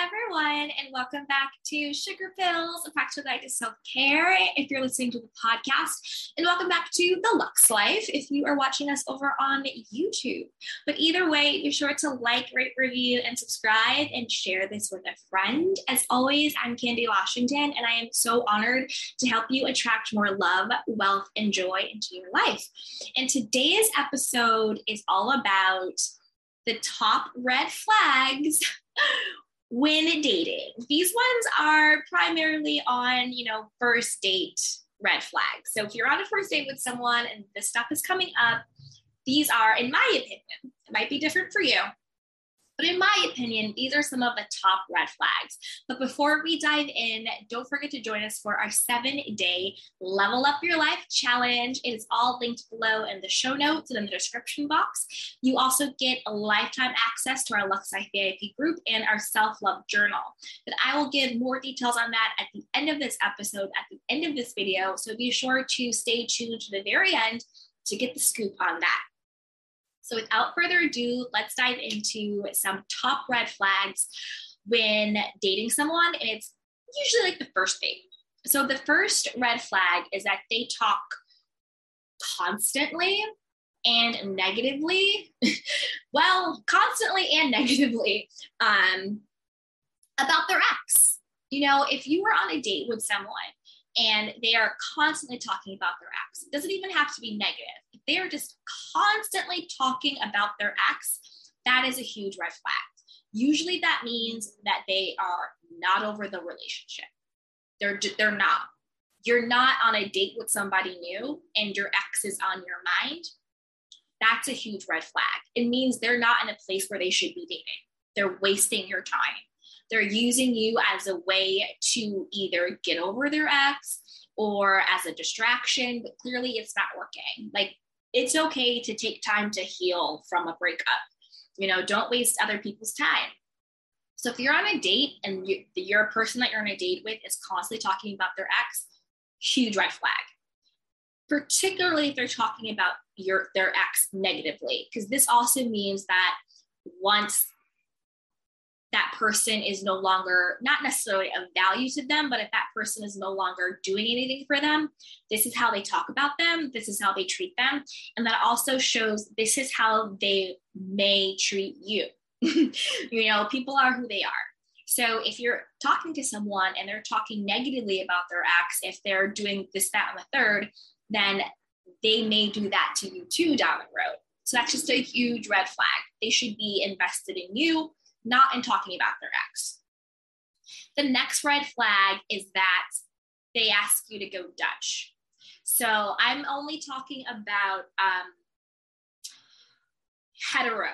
everyone, and welcome back to Sugar Pills, a practical guide to self care. If you're listening to the podcast, and welcome back to The Lux Life if you are watching us over on YouTube. But either way, be sure to like, rate, review, and subscribe, and share this with a friend. As always, I'm Candy Washington, and I am so honored to help you attract more love, wealth, and joy into your life. And today's episode is all about the top red flags when dating. These ones are primarily on, you know, first date red flags. So if you're on a first date with someone and this stuff is coming up, these are, in my opinion, it might be different for you, but in my opinion, these are some of the top red flags. But before we dive in, don't forget to join us for our seven day Level Up Your Life challenge. It is all linked below in the show notes and in the description box. You also get a lifetime access to our Lux Life VIP group and our self love journal. But I will give more details on that at the end of this episode, at the end of this video. So be sure to stay tuned to the very end to get the scoop on that. So without further ado, let's dive into some top red flags when dating someone. And it's usually like the first date. So the first red flag is that they talk constantly and negatively, well, constantly and negatively um, about their ex. You know, if you were on a date with someone and they are constantly talking about their ex, it doesn't even have to be negative If they are just constantly talking about their ex, that is a huge red flag. Usually that means that they are not over the relationship. They're they're not. You're not on a date with somebody new and your ex is on your mind. That's a huge red flag. It means they're not in a place where they should be dating. They're wasting your time. They're using you as a way to either get over their ex or as a distraction, but clearly it's not working. Like it's okay to take time to heal from a breakup. You know, don't waste other people's time. So if you're on a date and you, you're a person that you're on a date with is constantly talking about their ex, huge red flag. Particularly if they're talking about your their ex negatively, because this also means that once that person is no longer not necessarily of value to them but if that person is no longer doing anything for them this is how they talk about them this is how they treat them and that also shows this is how they may treat you. You know people are who they are. So if you're talking to someone and they're talking negatively about their ex if they're doing this that and the third then they may do that to you too down the road. So that's just a huge red flag. They should be invested in you not in talking about their ex. The next red flag is that they ask you to go Dutch. So I'm only talking about um, hetero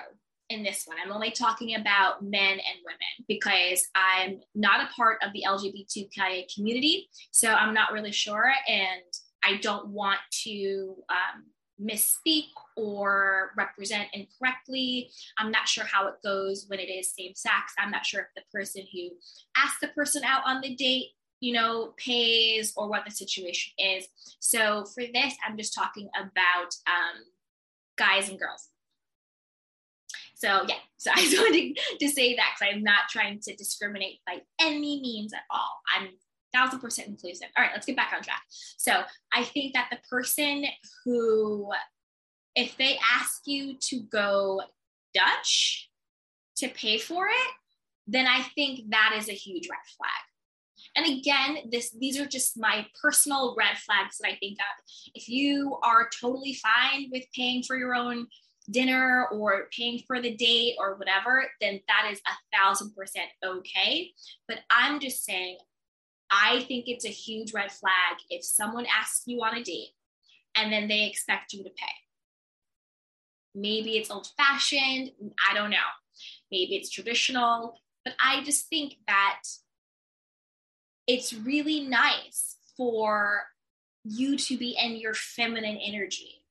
in this one. I'm only talking about men and women because I'm not a part of the LGBTQIA community. So I'm not really sure. And I don't want to um, misspeak or represent incorrectly. I'm not sure how it goes when it is same sex. I'm not sure if the person who asked the person out on the date, you know, pays or what the situation is. So for this, I'm just talking about um, guys and girls. So yeah, so I just wanted to say that because I'm not trying to discriminate by any means at all. I'm thousand percent inclusive. All right, let's get back on track. So I think that the person who, if they ask you to go Dutch to pay for it, then I think that is a huge red flag. And again, this these are just my personal red flags that I think of. If you are totally fine with paying for your own dinner or paying for the date or whatever, then that is a thousand percent okay. But I'm just saying, I think it's a huge red flag if someone asks you on a date and then they expect you to pay. Maybe it's old fashioned, I don't know. Maybe it's traditional, but I just think that it's really nice for you to be in your feminine energy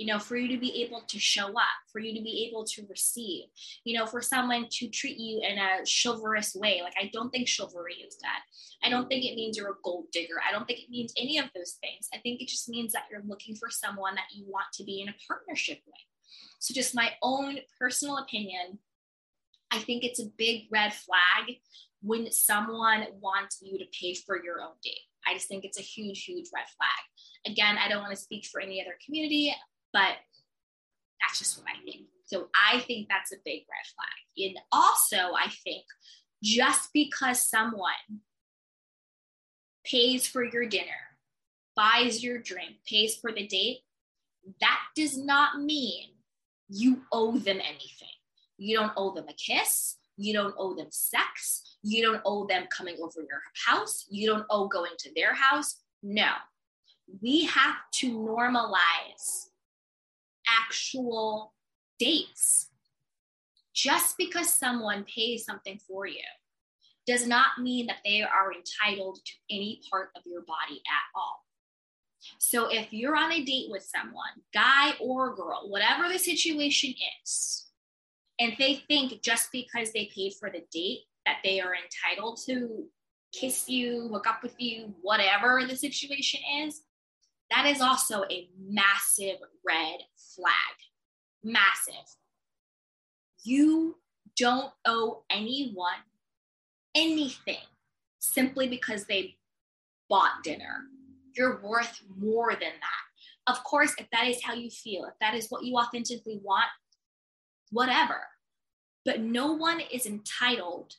you know, for you to be able to show up, for you to be able to receive, you know, for someone to treat you in a chivalrous way. Like, I don't think chivalry is that. I don't think it means you're a gold digger. I don't think it means any of those things. I think it just means that you're looking for someone that you want to be in a partnership with. So, just my own personal opinion I think it's a big red flag when someone wants you to pay for your own date. I just think it's a huge, huge red flag. Again, I don't want to speak for any other community, but that's just what I think. So I think that's a big red flag. And also, I think just because someone pays for your dinner, buys your drink, pays for the date, that does not mean you owe them anything. You don't owe them a kiss. You don't owe them sex. You don't owe them coming over your house. You don't owe going to their house. No, we have to normalize actual dates. Just because someone pays something for you does not mean that they are entitled to any part of your body at all. So if you're on a date with someone, guy or girl, whatever the situation is, and they think just because they paid for the date that they are entitled to kiss you, hook up with you, whatever the situation is, that is also a massive red flag. Massive. You don't owe anyone anything simply because they bought dinner. You're worth more than that. Of course, if that is how you feel, if that is what you authentically want, whatever. But no one is entitled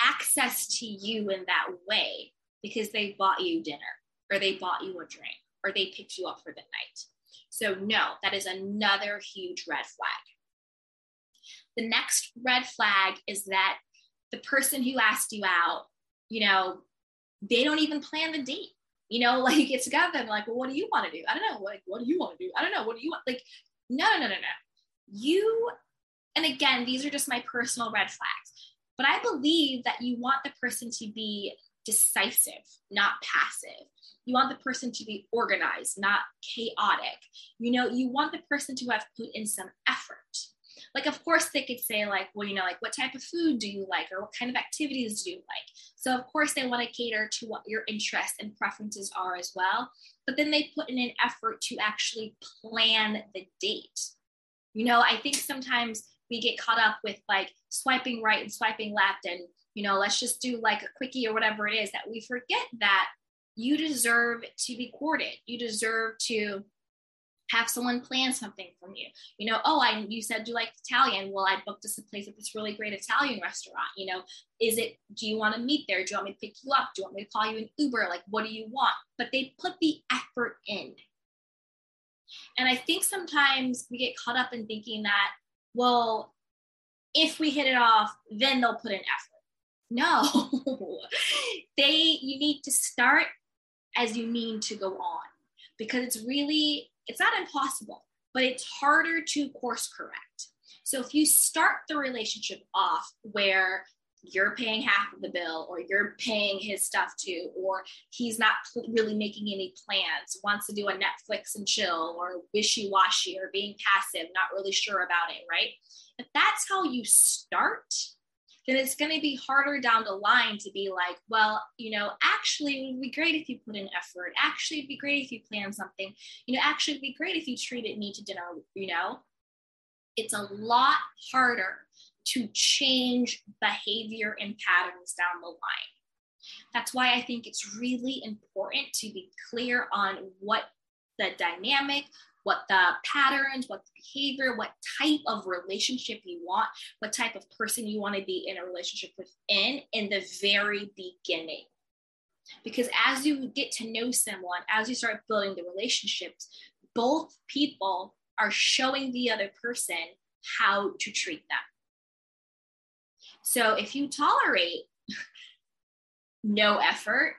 access to you in that way because they bought you dinner or they bought you a drink or they picked you up for the night. So, no, that is another huge red flag. The next red flag is that the person who asked you out, you know, they don't even plan the date. You know, like get together and like, well, what do you want to do? I don't know. Like, what do you want to do? I don't know. What do you want? Like, no, no, no, no. You, and again, these are just my personal red flags, but I believe that you want the person to be decisive, not passive. You want the person to be organized, not chaotic. You know, you want the person to have put in some effort like of course they could say like well you know like what type of food do you like or what kind of activities do you like so of course they want to cater to what your interests and preferences are as well but then they put in an effort to actually plan the date you know i think sometimes we get caught up with like swiping right and swiping left and you know let's just do like a quickie or whatever it is that we forget that you deserve to be courted you deserve to have someone plan something from you. You know, oh, I you said you like Italian. Well, I booked us a place at this really great Italian restaurant. You know, is it? Do you want to meet there? Do you want me to pick you up? Do you want me to call you an Uber? Like, what do you want? But they put the effort in. And I think sometimes we get caught up in thinking that, well, if we hit it off, then they'll put in effort. No, they you need to start as you mean to go on because it's really it's not impossible, but it's harder to course correct. So if you start the relationship off where you're paying half of the bill or you're paying his stuff too or he's not really making any plans wants to do a netflix and chill or wishy-washy or being passive not really sure about it right if that's how you start then it's going to be harder down the line to be like, well, you know, actually, it would be great if you put in effort. Actually, it'd be great if you plan something. You know, actually, it'd be great if you treated me to dinner, you know? It's a lot harder to change behavior and patterns down the line. That's why I think it's really important to be clear on what the dynamic, what the patterns, what the behavior, what type of relationship you want, what type of person you want to be in a relationship within in the very beginning. Because as you get to know someone, as you start building the relationships, both people are showing the other person how to treat them. So if you tolerate no effort,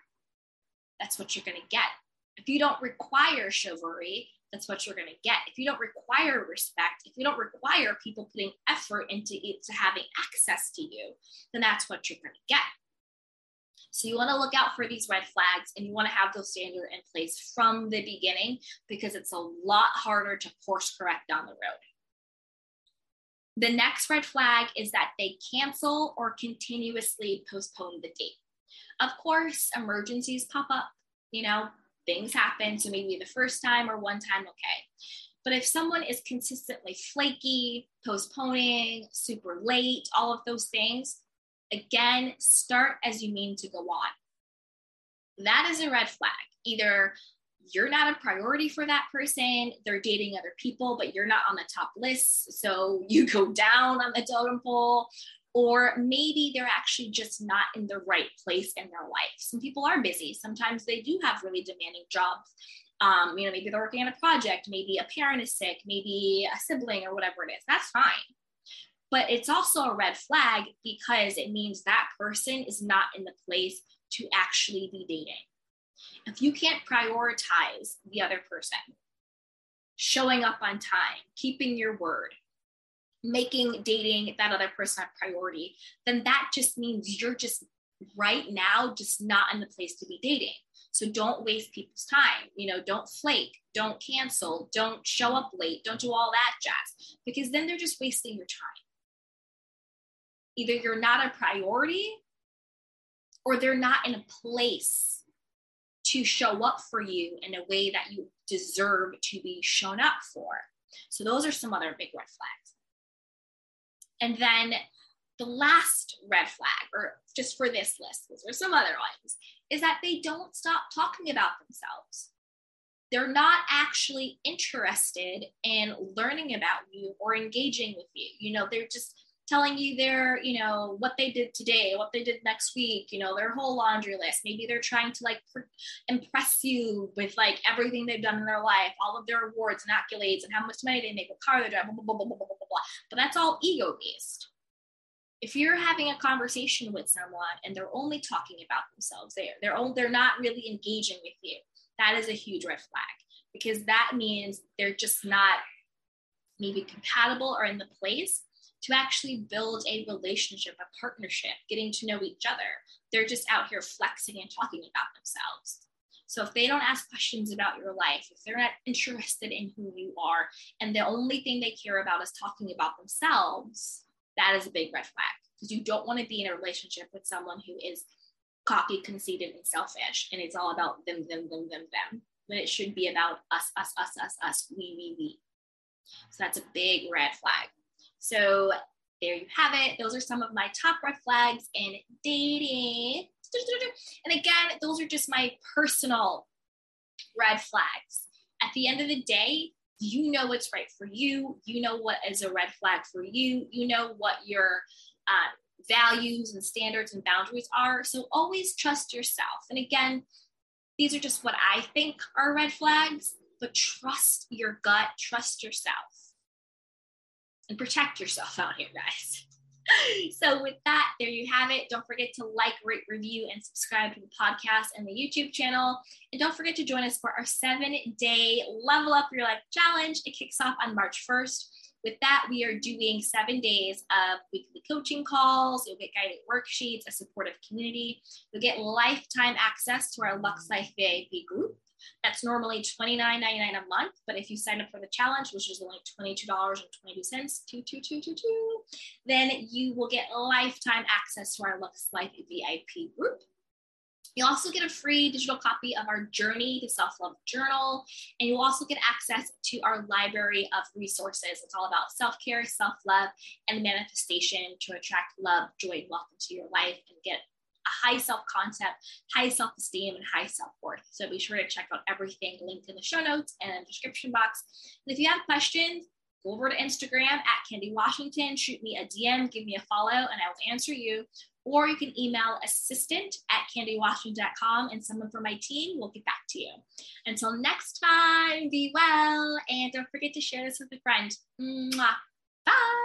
that's what you're going to get. If you don't require chivalry, that's what you're going to get. If you don't require respect, if you don't require people putting effort into it to having access to you, then that's what you're going to get. So you want to look out for these red flags and you want to have those standards in place from the beginning because it's a lot harder to course correct down the road. The next red flag is that they cancel or continuously postpone the date. Of course, emergencies pop up, you know, things happen. So maybe the first time or one time, okay. But if someone is consistently flaky, postponing, super late, all of those things, again, start as you mean to go on. That is a red flag. Either you're not a priority for that person, they're dating other people, but you're not on the top list. So you go down on the totem pole, or maybe they're actually just not in the right place in their life. Some people are busy. Sometimes they do have really demanding jobs. Um, you know, maybe they're working on a project, maybe a parent is sick, maybe a sibling or whatever it is. That's fine. But it's also a red flag because it means that person is not in the place to actually be dating. If you can't prioritize the other person, showing up on time, keeping your word, making dating that other person a priority, then that just means you're just right now just not in the place to be dating. So don't waste people's time. You know, don't flake, don't cancel, don't show up late, don't do all that jazz, because then they're just wasting your time. Either you're not a priority or they're not in a place to show up for you in a way that you deserve to be shown up for. So those are some other big red flags. And then the last red flag, or just for this list, because there's some other ones, is that they don't stop talking about themselves. They're not actually interested in learning about you or engaging with you. You know, they're just telling you their, you know, what they did today, what they did next week, you know, their whole laundry list. Maybe they're trying to like impress you with like everything they've done in their life, all of their awards and accolades and how much money they make, what car they drive, blah, blah, blah, blah, blah, blah, blah. But that's all ego based. If you're having a conversation with someone and they're only talking about themselves, they're they're they're not really engaging with you. That is a huge red flag because that means they're just not maybe compatible or in the place to actually build a relationship, a partnership, getting to know each other. They're just out here flexing and talking about themselves. So if they don't ask questions about your life, if they're not interested in who you are, and the only thing they care about is talking about themselves, that is a big red flag because you don't want to be in a relationship with someone who is cocky, conceited, and selfish, and it's all about them, them, them, them, them. But it should be about us, us, us, us, us, we, we, we. So that's a big red flag. So there you have it. Those are some of my top red flags in dating. And again, those are just my personal red flags. At the end of the day, you know what's right for you. You know what is a red flag for you. You know what your uh, values and standards and boundaries are. So always trust yourself. And again, these are just what I think are red flags, but trust your gut, trust yourself and protect yourself out here, guys. so with that, there you have it. Don't forget to like, rate, review, and subscribe to the podcast and the YouTube channel. And don't forget to join us for our seven-day Level Up Your Life Challenge. It kicks off on March 1st. With that, we are doing seven days of weekly coaching calls. You'll get guided worksheets, a supportive community. You'll get lifetime access to our Lux Life VIP group. That's normally $29.99 a month, but if you sign up for the challenge, which is only $22.22, then you will get lifetime access to our Lux Life VIP group. You also get a free digital copy of our Journey to Self Love Journal, and you'll also get access to our library of resources. It's all about self care, self love, and manifestation to attract love, joy, and wealth into your life and get a high self concept, high self esteem, and high self worth. So be sure to check out everything linked in the show notes and description box. And if you have questions, go over to Instagram at Candy Washington, shoot me a DM, give me a follow, and I will answer you. Or you can email assistant at candywashington.com and someone from my team will get back to you. Until next time, be well and don't forget to share this with a friend. Mwah. Bye.